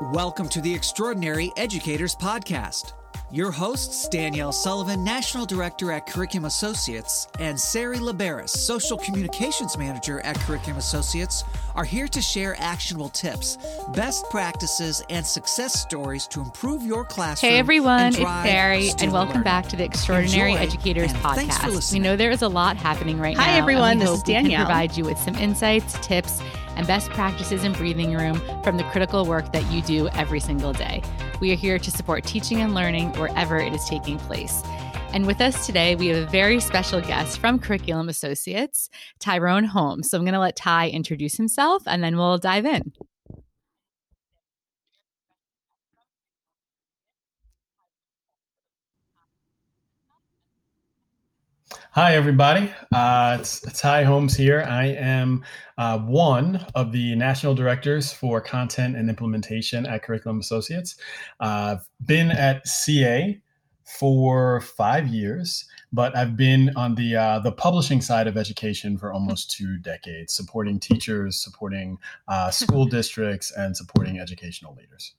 Welcome to the Extraordinary Educators Podcast. Your hosts, Danielle Sullivan, National Director at Curriculum Associates, and Sari Liberis, Social Communications Manager at Curriculum Associates, are here to share actionable tips, best practices, and success stories to improve your classroom. Hey everyone, and it's Sari, and welcome learning. back to the Extraordinary Enjoy, Educators and for Podcast. We know there is a lot happening right Hi, now. and everyone. we This hope is we can Danielle. provide you with some insights, tips, and best practices in breathing room from the critical work that you do every single day. We are here to support teaching and learning wherever it is taking place. And with us today, we have a very special guest from Curriculum Associates, Tyrone Holmes. So I'm going to let Ty introduce himself and then we'll dive in. Hi, everybody. Uh, it's Ty Holmes here. I am uh, one of the national directors for content and implementation at Curriculum Associates. Uh, I've been at CA for five years, but I've been on the uh, the publishing side of education for almost two decades, supporting teachers, supporting uh, school districts, and supporting educational leaders.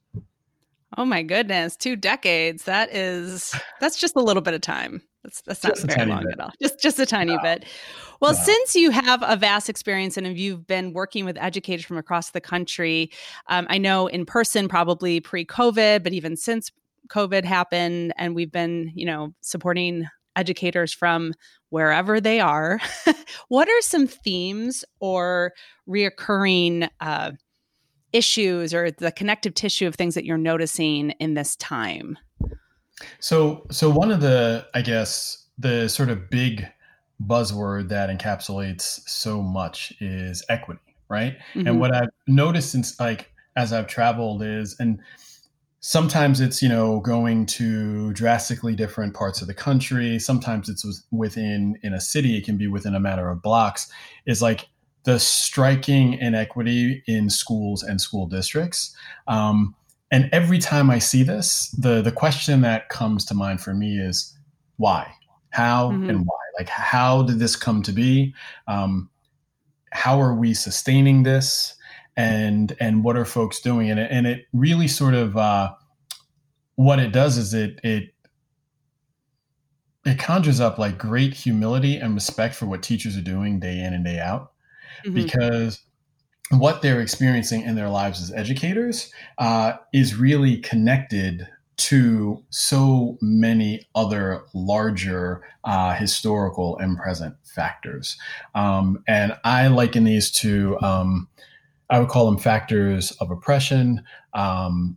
Oh my goodness, two decades. That is that's just a little bit of time. That's that's not very long bit. at all. Just just a tiny bit. Well, No. since you have a vast experience and you've been working with educators from across the country, um, I know in person probably pre-COVID, but even since COVID happened, and we've been you know supporting educators from wherever they are. what are some themes or reoccurring uh, issues or the connective tissue of things that you're noticing in this time? So, so one of the, I guess, the sort of big buzzword that encapsulates so much is equity, right? Mhm. And what I've noticed since, like, as I've traveled is, and sometimes it's, you know, going to drastically different parts of the country. Sometimes it's within in a city. It can be within a matter of blocks. Is like the striking inequity in schools and school districts. Um, and every time I see this, the the question that comes to mind for me is why, how, Mhm. and why. Like, how did this come to be? Um, how are we sustaining this? And and what are folks doing? And it, and it really sort of uh, what it does is it it it conjures up like great humility and respect for what teachers are doing day in and day out Mhm. because what they're experiencing in their lives as educators uh, is really connected to so many other larger uh, historical and present factors. Um, and I liken these to, um, I would call them factors of oppression. Um,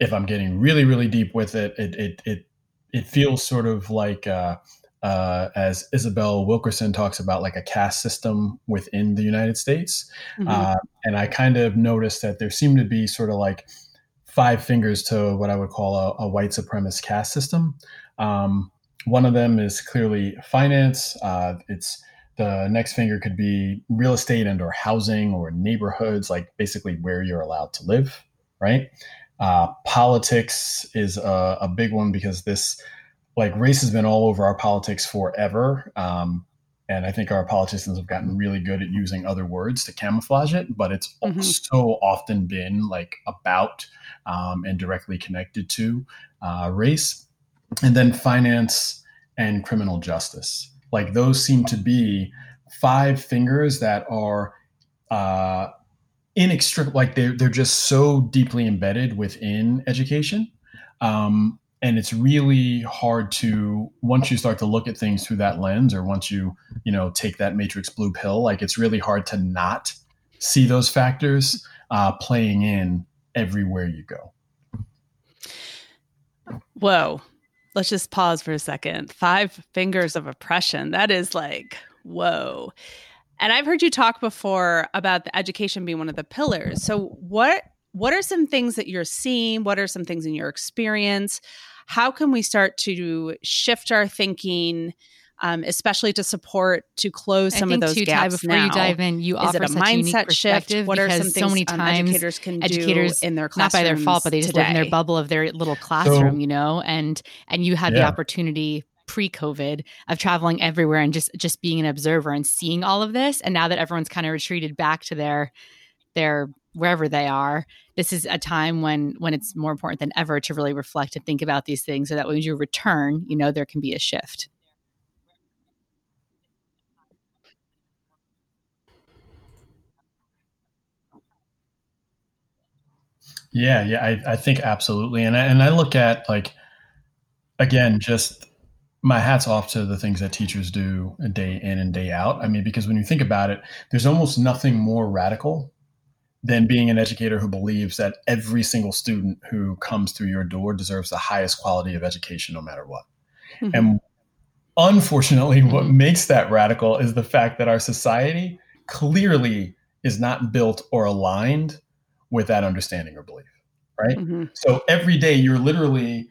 if I'm getting really, really deep with it, it, it, it, it feels sort of like, uh, uh, as Isabel Wilkerson talks about, like a caste system within the United States. Mhm. Uh, and I kind of noticed that there seemed to be sort of like five fingers to what I would call a, a white supremacist caste system. Um, one of them is clearly finance. Uh, it's the next finger could be real estate and or housing or neighborhoods, like basically where you're allowed to live, right? Uh, politics is a, a big one because this, like, race has been all over our politics forever. Um, and I think our politicians have gotten really good at using other words to camouflage it, but it's Mhm. so often been like about um, and directly connected to uh, race. And then finance and criminal justice. Like those seem to be five fingers that are uh, inextricable. Like they're, they're just so deeply embedded within education. Um, and it's really hard to once you start to look at things through that lens or once you you know take that matrix blue pill like it's really hard to not see those factors uh, playing in everywhere you go Whoa. Let's just pause for a second. Five fingers of oppression. That is like, whoa. And I've heard you talk before about the education being one of the pillars. So what what are some things that you're seeing? What are some things in your experience? How can we start to shift our thinking, um, especially to support to close some I of think those too, Ty, gaps before now? you dive in, you offer it a such a unique mindset shift? perspective What are some things so many um, times educators can educators do in their not by their fault, but they just live in their bubble of their little classroom, So- you know, and and you had the opportunity pre-COVID of traveling everywhere and just just being an observer and seeing all of this. And now that everyone's kind of retreated back to their their wherever they are this is a time when when it's more important than ever to really reflect and think about these things so that when you return you know there can be a shift Yeah, yeah, I, I think absolutely. And I, and I look at like, again, just my hat's off to the things that teachers do day in and day out. I mean, because when you think about it, there's almost nothing more radical than being an educator who believes that every single student who comes through your door deserves the highest quality of education no matter what. Mm-hmm. And unfortunately, what makes that radical is the fact that our society clearly is not built or aligned with that understanding or belief, right? Mm-hmm. So every day you're literally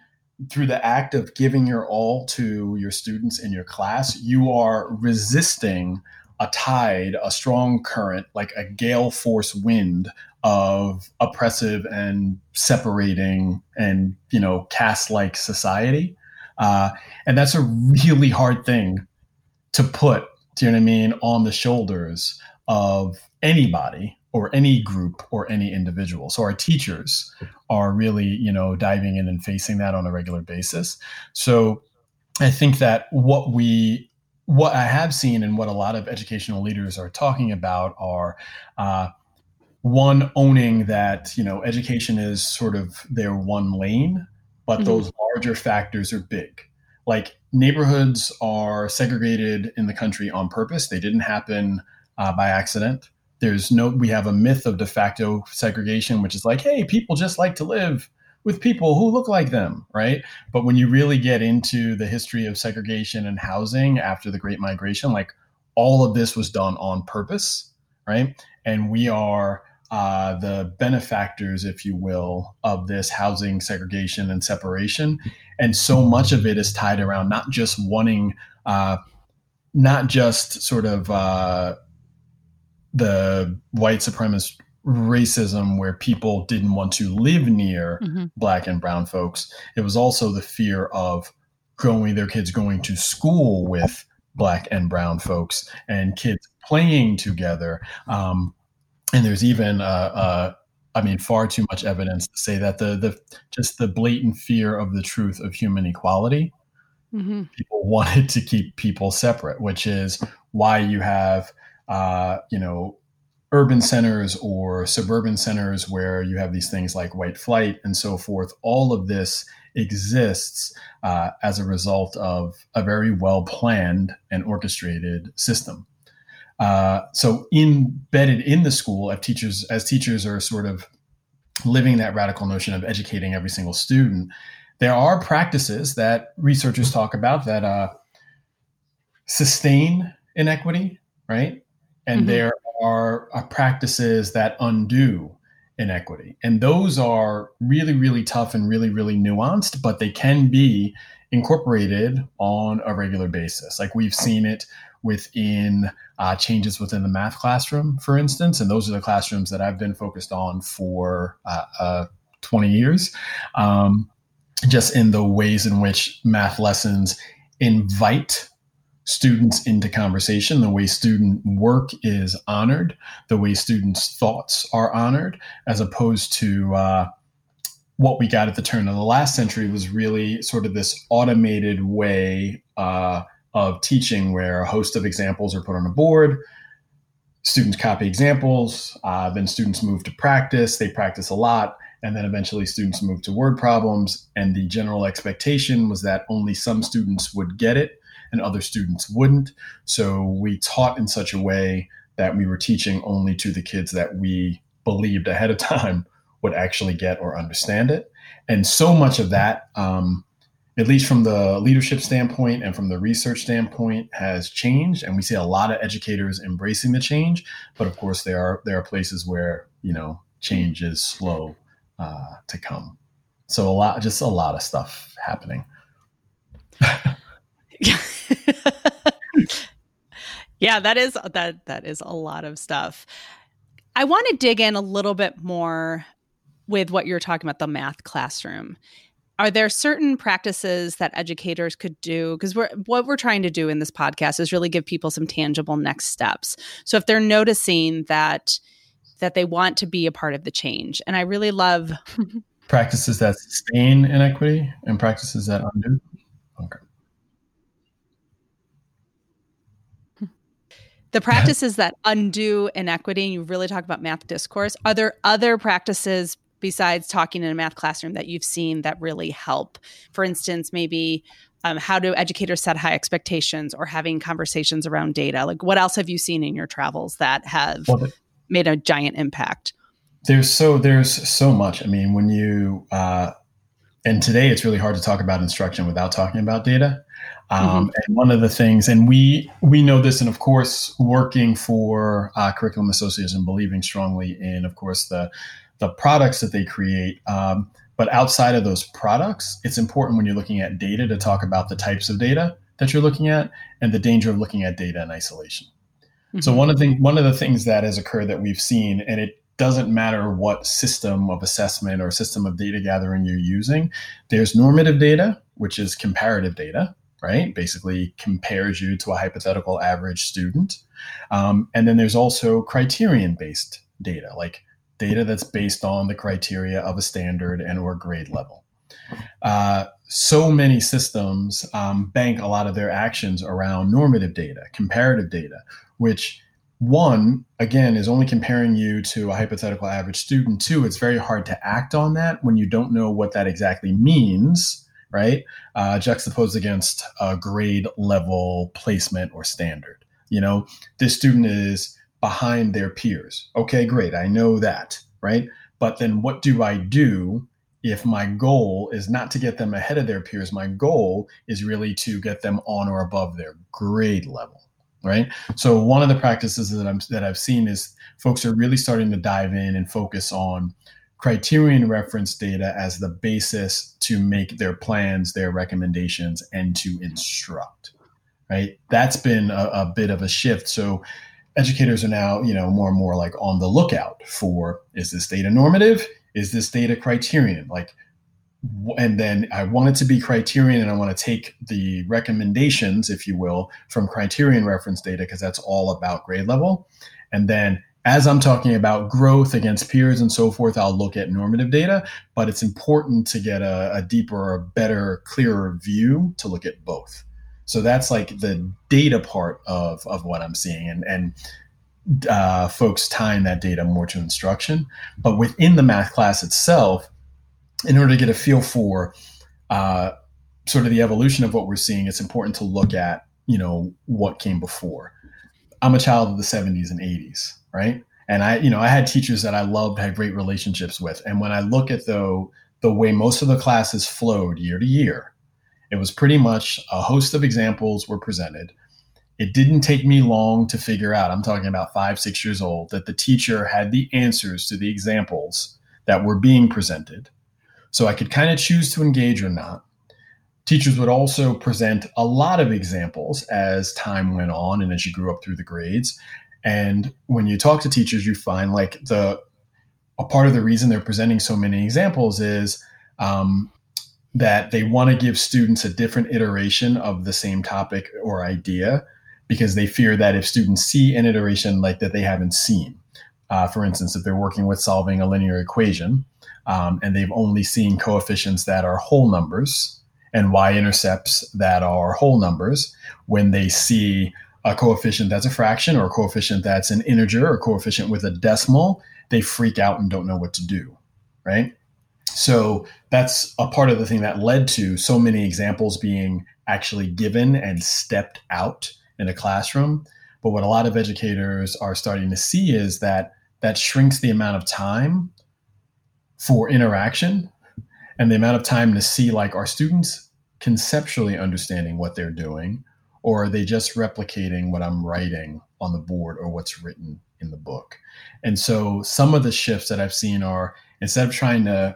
through the act of giving your all to your students in your class, you are resisting a tide, a strong current, like a gale force wind of oppressive and separating and you know caste like society, uh, and that's a really hard thing to put. Do you know what I mean? On the shoulders of anybody or any group or any individual. So our teachers are really, you know, diving in and facing that on a regular basis. So I think that what we what I have seen and what a lot of educational leaders are talking about are uh, one owning that you know education is sort of their one lane, but mm-hmm. those larger factors are big. Like neighborhoods are segregated in the country on purpose; they didn't happen uh, by accident there's no we have a myth of de facto segregation which is like hey people just like to live with people who look like them right but when you really get into the history of segregation and housing after the great migration like all of this was done on purpose right and we are uh, the benefactors, if you will, of this housing segregation and separation. And so much of it is tied around not just wanting, uh, not just sort of uh, the white supremacist racism where people didn't want to live near mm-hmm. black and brown folks. It was also the fear of going their kids going to school with black and brown folks and kids playing together. Um, and there's even, uh, uh, I mean, far too much evidence to say that the the just the blatant fear of the truth of human equality. Mm-hmm. People wanted to keep people separate, which is why you have uh, you know, urban centers or suburban centers where you have these things like white flight and so forth. All of this exists uh, as a result of a very well planned and orchestrated system. Uh, so embedded in the school, as teachers as teachers are sort of living that radical notion of educating every single student, there are practices that researchers talk about that uh, sustain inequity, right? and mm-hmm. there are uh, practices that undo inequity. And those are really, really tough and really, really nuanced, but they can be incorporated on a regular basis. Like we've seen it within uh, changes within the math classroom, for instance. And those are the classrooms that I've been focused on for uh, uh, 20 years. Um, just in the ways in which math lessons invite students into conversation, the way student work is honored, the way students' thoughts are honored, as opposed to uh, what we got at the turn of the last century was really sort of this automated way uh, of teaching where a host of examples are put on a board. Students copy examples, uh, then students move to practice. They practice a lot, and then eventually students move to word problems. And the general expectation was that only some students would get it and other students wouldn't. So we taught in such a way that we were teaching only to the kids that we believed ahead of time would actually get or understand it. And so much of that, um, at least from the leadership standpoint and from the research standpoint, has changed. And we see a lot of educators embracing the change. But of course, there are there are places where you know change is slow uh, to come. So a lot, just a lot of stuff happening. yeah, that is that that is a lot of stuff. I want to dig in a little bit more with what you're talking about the math classroom. Are there certain practices that educators could do? Because we're what we're trying to do in this podcast is really give people some tangible next steps. So if they're noticing that that they want to be a part of the change. And I really love practices that sustain inequity and practices that undo. Okay. The practices that undo inequity, and you really talk about math discourse. Are there other practices besides talking in a math classroom that you've seen that really help? For instance, maybe um, how do educators set high expectations or having conversations around data? Like, what else have you seen in your travels that have well, made a giant impact? There's so there's so much. I mean, when you uh, and today it's really hard to talk about instruction without talking about data. Um, mm-hmm. And one of the things, and we we know this, and of course, working for uh, Curriculum Associates and believing strongly in, of course, the the products that they create. Um, but outside of those products, it's important when you're looking at data to talk about the types of data that you're looking at and the danger of looking at data in isolation. Mm-hmm. So one of the one of the things that has occurred that we've seen, and it doesn't matter what system of assessment or system of data gathering you're using, there's normative data, which is comparative data, right? Basically compares you to a hypothetical average student. Um, and then there's also criterion based data, like data that's based on the criteria of a standard and or grade level. Uh, so many systems um, bank a lot of their actions around normative data, comparative data, which one again is only comparing you to a hypothetical average student. Two it's very hard to act on that when you don't know what that exactly means right? Uh, juxtaposed against a grade level placement or standard. You know this student is behind their peers. Okay great i know that right? But then what do i do if my goal is not to get them ahead of their peers? My goal is really to get them on or above their grade level right? So one of the practices that I'm that I've seen is folks are really starting to dive in and focus on criterion reference data as the basis to make their plans, their recommendations, and to instruct. Right? That's been a, a bit of a shift. So educators are now, you know, more and more like on the lookout for is this data normative? Is this data criterion? Like and then I want it to be criterion and I want to take the recommendations, if you will, from criterion reference data because that's all about grade level. And then as I'm talking about growth against peers and so forth, I'll look at normative data, but it's important to get a, a deeper, a better, clearer view to look at both. So that's like the data part of, of what I'm seeing and, and uh, folks tying that data more to instruction. But within the math class itself, in order to get a feel for uh, sort of the evolution of what we're seeing, it's important to look at you know what came before. I'm a child of the 70s and 80s, right? And I, you know, I had teachers that I loved, had great relationships with. And when I look at though the way most of the classes flowed year to year, it was pretty much a host of examples were presented. It didn't take me long to figure out, I'm talking about five, six years old, that the teacher had the answers to the examples that were being presented. So I could kind of choose to engage or not. Teachers would also present a lot of examples as time went on and as you grew up through the grades. And when you talk to teachers, you find like the a part of the reason they're presenting so many examples is um, that they want to give students a different iteration of the same topic or idea because they fear that if students see an iteration like that they haven't seen, uh, for instance, if they're working with solving a linear equation, um, and they've only seen coefficients that are whole numbers and y-intercepts that are whole numbers. When they see a coefficient that's a fraction or a coefficient that's an integer or a coefficient with a decimal, they freak out and don't know what to do, right? So that's a part of the thing that led to so many examples being actually given and stepped out in a classroom. But what a lot of educators are starting to see is that that shrinks the amount of time for interaction and the amount of time to see like our students conceptually understanding what they're doing or are they just replicating what i'm writing on the board or what's written in the book. And so some of the shifts that i've seen are instead of trying to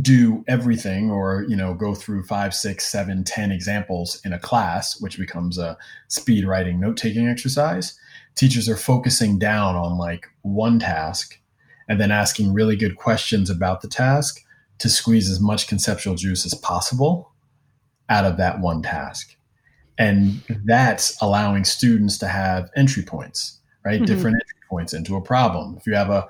do everything or you know go through five six seven ten examples in a class which becomes a speed writing note taking exercise teachers are focusing down on like one task and then asking really good questions about the task to squeeze as much conceptual juice as possible out of that one task. And that's allowing students to have entry points, right? Mm-hmm. Different entry points into a problem. If you have a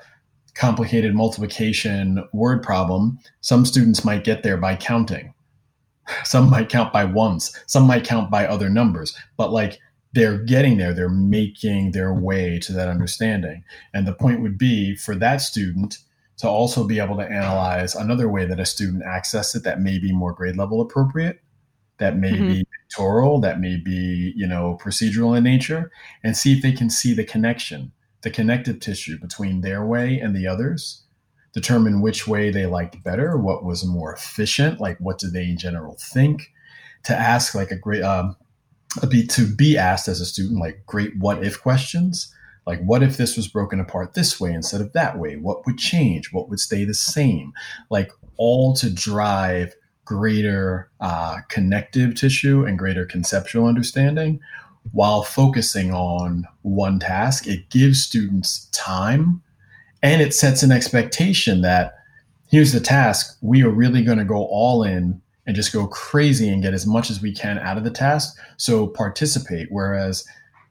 complicated multiplication word problem, some students might get there by counting. Some might count by ones, some might count by other numbers, but like they're getting there, they're making their way to that understanding. And the point would be for that student to also be able to analyze another way that a student accesses it that may be more grade level appropriate, that may mm-hmm. be pictorial, that may be, you know, procedural in nature, and see if they can see the connection, the connective tissue between their way and the others, determine which way they liked better, what was more efficient, like what do they in general think, to ask like a great um, be to be asked as a student like great what if questions like, what if this was broken apart this way instead of that way? What would change? What would stay the same? Like, all to drive greater uh, connective tissue and greater conceptual understanding while focusing on one task. It gives students time and it sets an expectation that here's the task. We are really going to go all in and just go crazy and get as much as we can out of the task. So participate. Whereas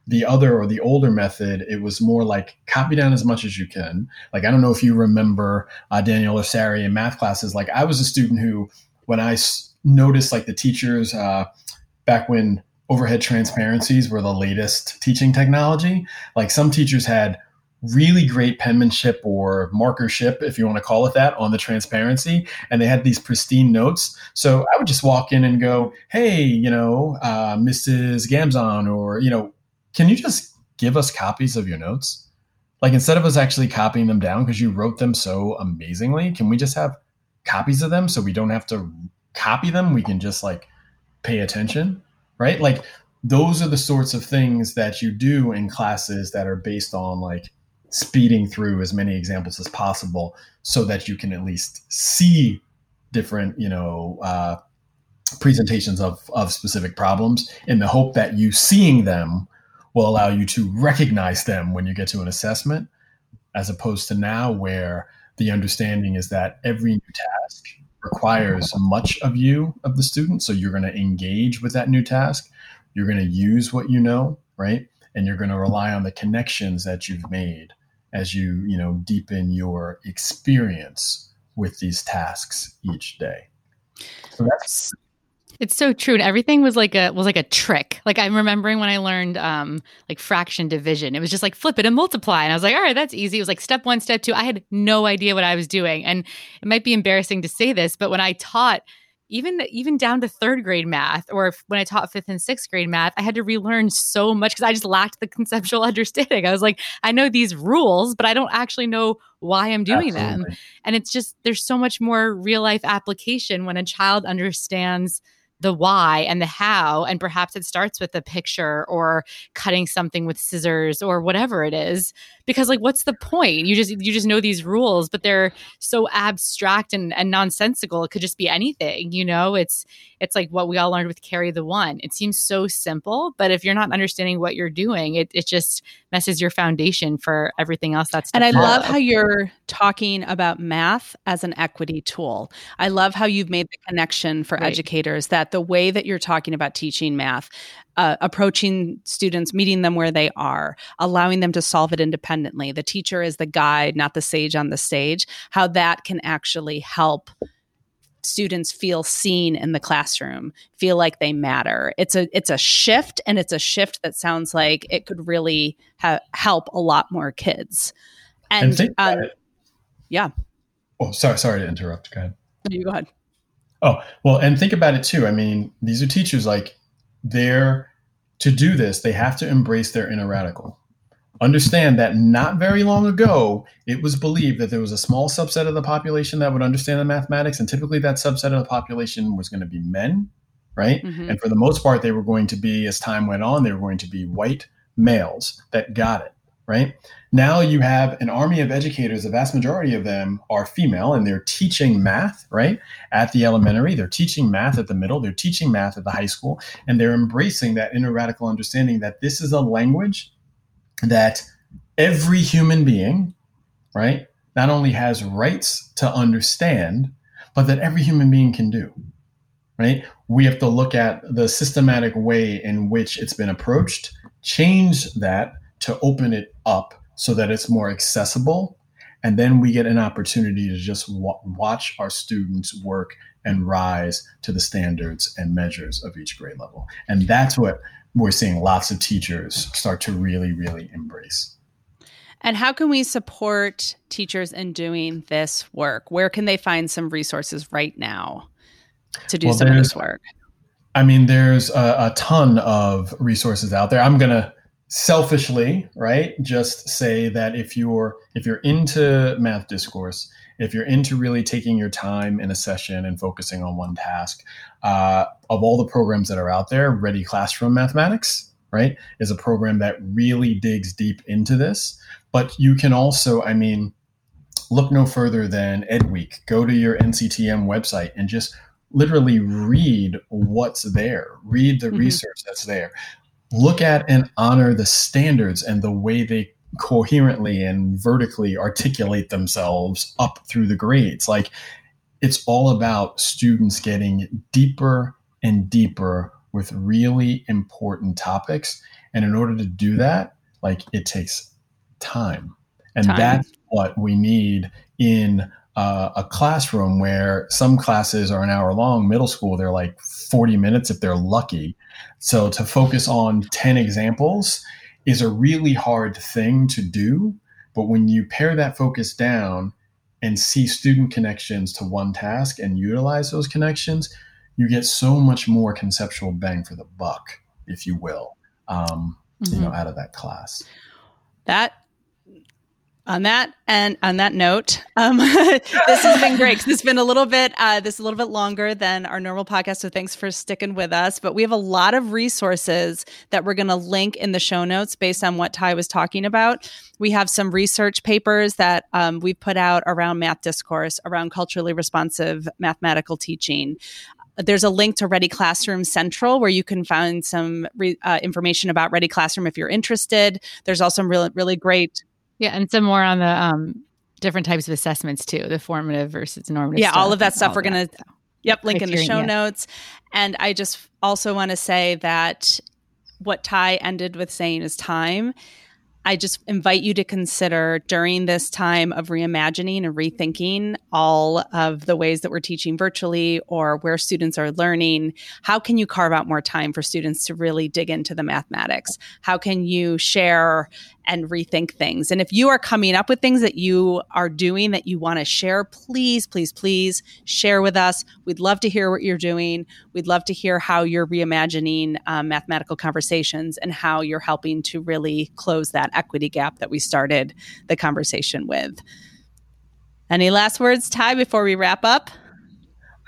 the other or the older method, it was more like copy down as much as you can. Like, I don't know if you remember uh, Daniel or Sari in math classes. Like, I was a student who, when I s- noticed like the teachers uh, back when overhead transparencies were the latest teaching technology, like some teachers had really great penmanship or markership, if you want to call it that, on the transparency. And they had these pristine notes. So I would just walk in and go, hey, you know, uh, Mrs. Gamzon, or, you know, can you just give us copies of your notes? Like instead of us actually copying them down because you wrote them so amazingly, can we just have copies of them so we don't have to copy them? We can just like pay attention, right? Like those are the sorts of things that you do in classes that are based on like speeding through as many examples as possible so that you can at least see different, you know, uh, presentations of, of specific problems in the hope that you seeing them will allow you to recognize them when you get to an assessment, as opposed to now where the understanding is that every new task requires much of you, of the student. So you're going to engage with that new task. You're going to use what you know, right? And you're going to rely on the connections that you've made as you, you know, deepen your experience with these tasks each day. So that's it's so true. And everything was like a was like a trick. Like I'm remembering when I learned um like fraction division. It was just like flip it and multiply. And I was like, all right, that's easy. It was like step one, step two. I had no idea what I was doing. And it might be embarrassing to say this, but when I taught even even down to third grade math or when i taught fifth and sixth grade math i had to relearn so much because i just lacked the conceptual understanding i was like i know these rules but i don't actually know why i'm doing Absolutely. them and it's just there's so much more real life application when a child understands the why and the how and perhaps it starts with a picture or cutting something with scissors or whatever it is. Because like what's the point? You just you just know these rules but they're so abstract and, and nonsensical. It could just be anything you know? It's it's like what we all learned with carry the one. It seems so simple but if you're not understanding what you're doing it, it just messes your foundation for everything else that's and i follow. love how you're talking about math as an equity tool. I love how you've made the connection for right. educators that the way that you're talking about teaching math uh, approaching students, meeting them where they are, allowing them to solve it independently. The teacher is the guide, not the sage on the stage. How that can actually help students feel seen in the classroom, feel like they matter. It's a it's a shift, and it's a shift that sounds like it could really ha- help a lot more kids. And, and um, yeah. Oh, sorry, sorry to interrupt. Go ahead. You go ahead. Oh well, and think about it too. I mean, these are teachers like they're to do this, they have to embrace their inner radical. Understand that not very long ago, it was believed that there was a small subset of the population that would understand the mathematics, and typically that subset of the population was going to be men, right? Mm-hmm. And for the most part, they were going to be, as time went on, they were going to be white males that got it right? Now you have an army of educators, the vast majority of them are female, and they're teaching math, right? At the elementary, they're teaching math at the middle, they're teaching math at the high school, and they're embracing that inner radical understanding that this is a language that every human being, right, not only has rights to understand, but that every human being can do. Right? We have to look at the systematic way in which it's been approached, change that to open it up so that it's more accessible And then we get an opportunity to just w- watch our students work and rise to the standards and measures of each grade level. And that's what we're seeing lots of teachers start to really, really embrace. And how can we support teachers in doing this work? Where can they find some resources right now to do well, some of this work? I mean, there's a, a ton of resources out there. I'm going to selfishly, right, just say that if you're if you're into math discourse, if you're into really taking your time in a session and focusing on one task, uh, of all the programs that are out there, Ready Classroom Mathematics, right, is a program that really digs deep into this. But you can also, I mean, look no further than EdWeek. Go to your NCTM website and just literally read what's there, read the mm-hmm. research that's there. Look at and honor the standards and the way they coherently and vertically articulate themselves up through the grades. Like it's all about students getting deeper and deeper with really important topics. And in order to do that, like it takes time. And time. that's what we need in uh, a classroom where some classes are an hour long. Middle school, they're like 40 minutes if they're lucky. So to focus on 10 examples is a really hard thing to do. But when you pare that focus down and see student connections to one task and utilize those connections, you get so much more conceptual bang for the buck, if you will, um, mm-hmm. you know, out of that class. That on that and on that note um, this has been great because it's been a little bit uh, this a little bit longer than our normal podcast so thanks for sticking with us but we have a lot of resources that we're going to link in the show notes based on what ty was talking about we have some research papers that um, we've put out around math discourse around culturally responsive mathematical teaching there's a link to Ready Classroom Central where you can find some re, uh, information about Ready Classroom if you're interested. There's also really, really great yeah, and some more on the um, different types of assessments too, the formative versus normative. Yeah, all of that stuff we're gonna. Yep, link in the show notes. And I just also want to say that what Ty ended with saying is time. I just invite you to consider during this time of reimagining and rethinking all of the ways that we're teaching virtually or where students are learning. How can you carve out more time for students to really dig into the mathematics? How can you share and rethink things. And if you are coming up with things that you are doing that you want to share, please, please, please share with us. We'd love to hear what you're doing. We'd love to hear how you're reimagining um, mathematical conversations and how you're helping to really close that equity gap that we started the conversation with. Any last words, Ty, before we wrap up?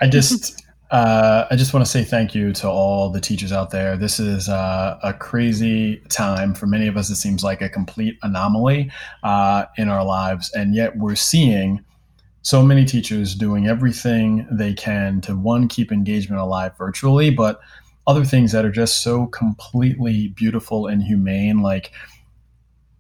I just uh, I just want to say thank you to all the teachers out there. This is uh, a crazy time for many of us. It seems like a complete anomaly uh, in our lives, and yet we're seeing so many teachers doing everything they can to one keep engagement alive virtually, but other things that are just so completely beautiful and humane, like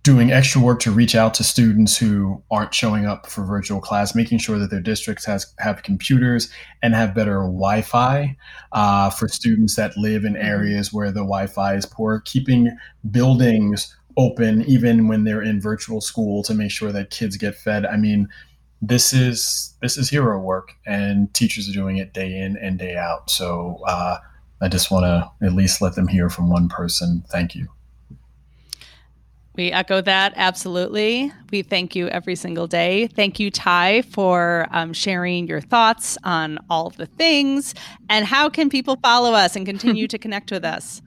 doing extra work to reach out to students who aren't showing up for virtual class, making sure that their districts has have computers and have better Wi-Fi uh, for students that live in mm-hmm. areas where the Wi-Fi is poor, keeping buildings open even when they're in virtual school to make sure that kids get fed. I mean, this is this is hero work, and teachers are doing it day in and day out. So uh, I just want to at least let them hear from one person. Thank you. We echo that absolutely. We thank you every single day. Thank you, Ty, for um, sharing your thoughts on all the things. And how can people follow us and continue to connect with us?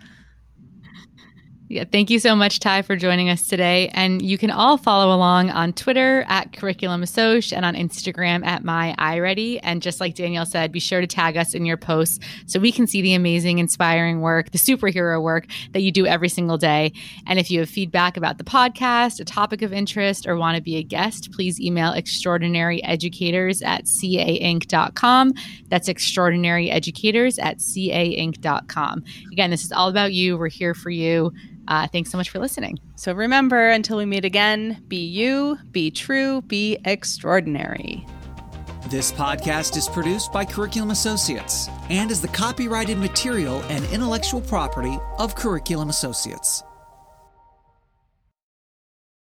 Yeah, thank you so much, Ty, for joining us today. And you can all follow along on Twitter at Curriculum Assoc and on Instagram at My iReady. And just like Danielle said, be sure to tag us in your posts so we can see the amazing, inspiring work, the superhero work that you do every single day. And if you have feedback about the podcast, a topic of interest, or want to be a guest, please email extraordinaryeducators at cainc.com. That's extraordinaryeducators at cainc.com. Again, this is all about you. We're here for you. Uh, thanks so much for listening. So remember, until we meet again, be you, be true, be extraordinary. This podcast is produced by Curriculum Associates and is the copyrighted material and intellectual property of Curriculum Associates.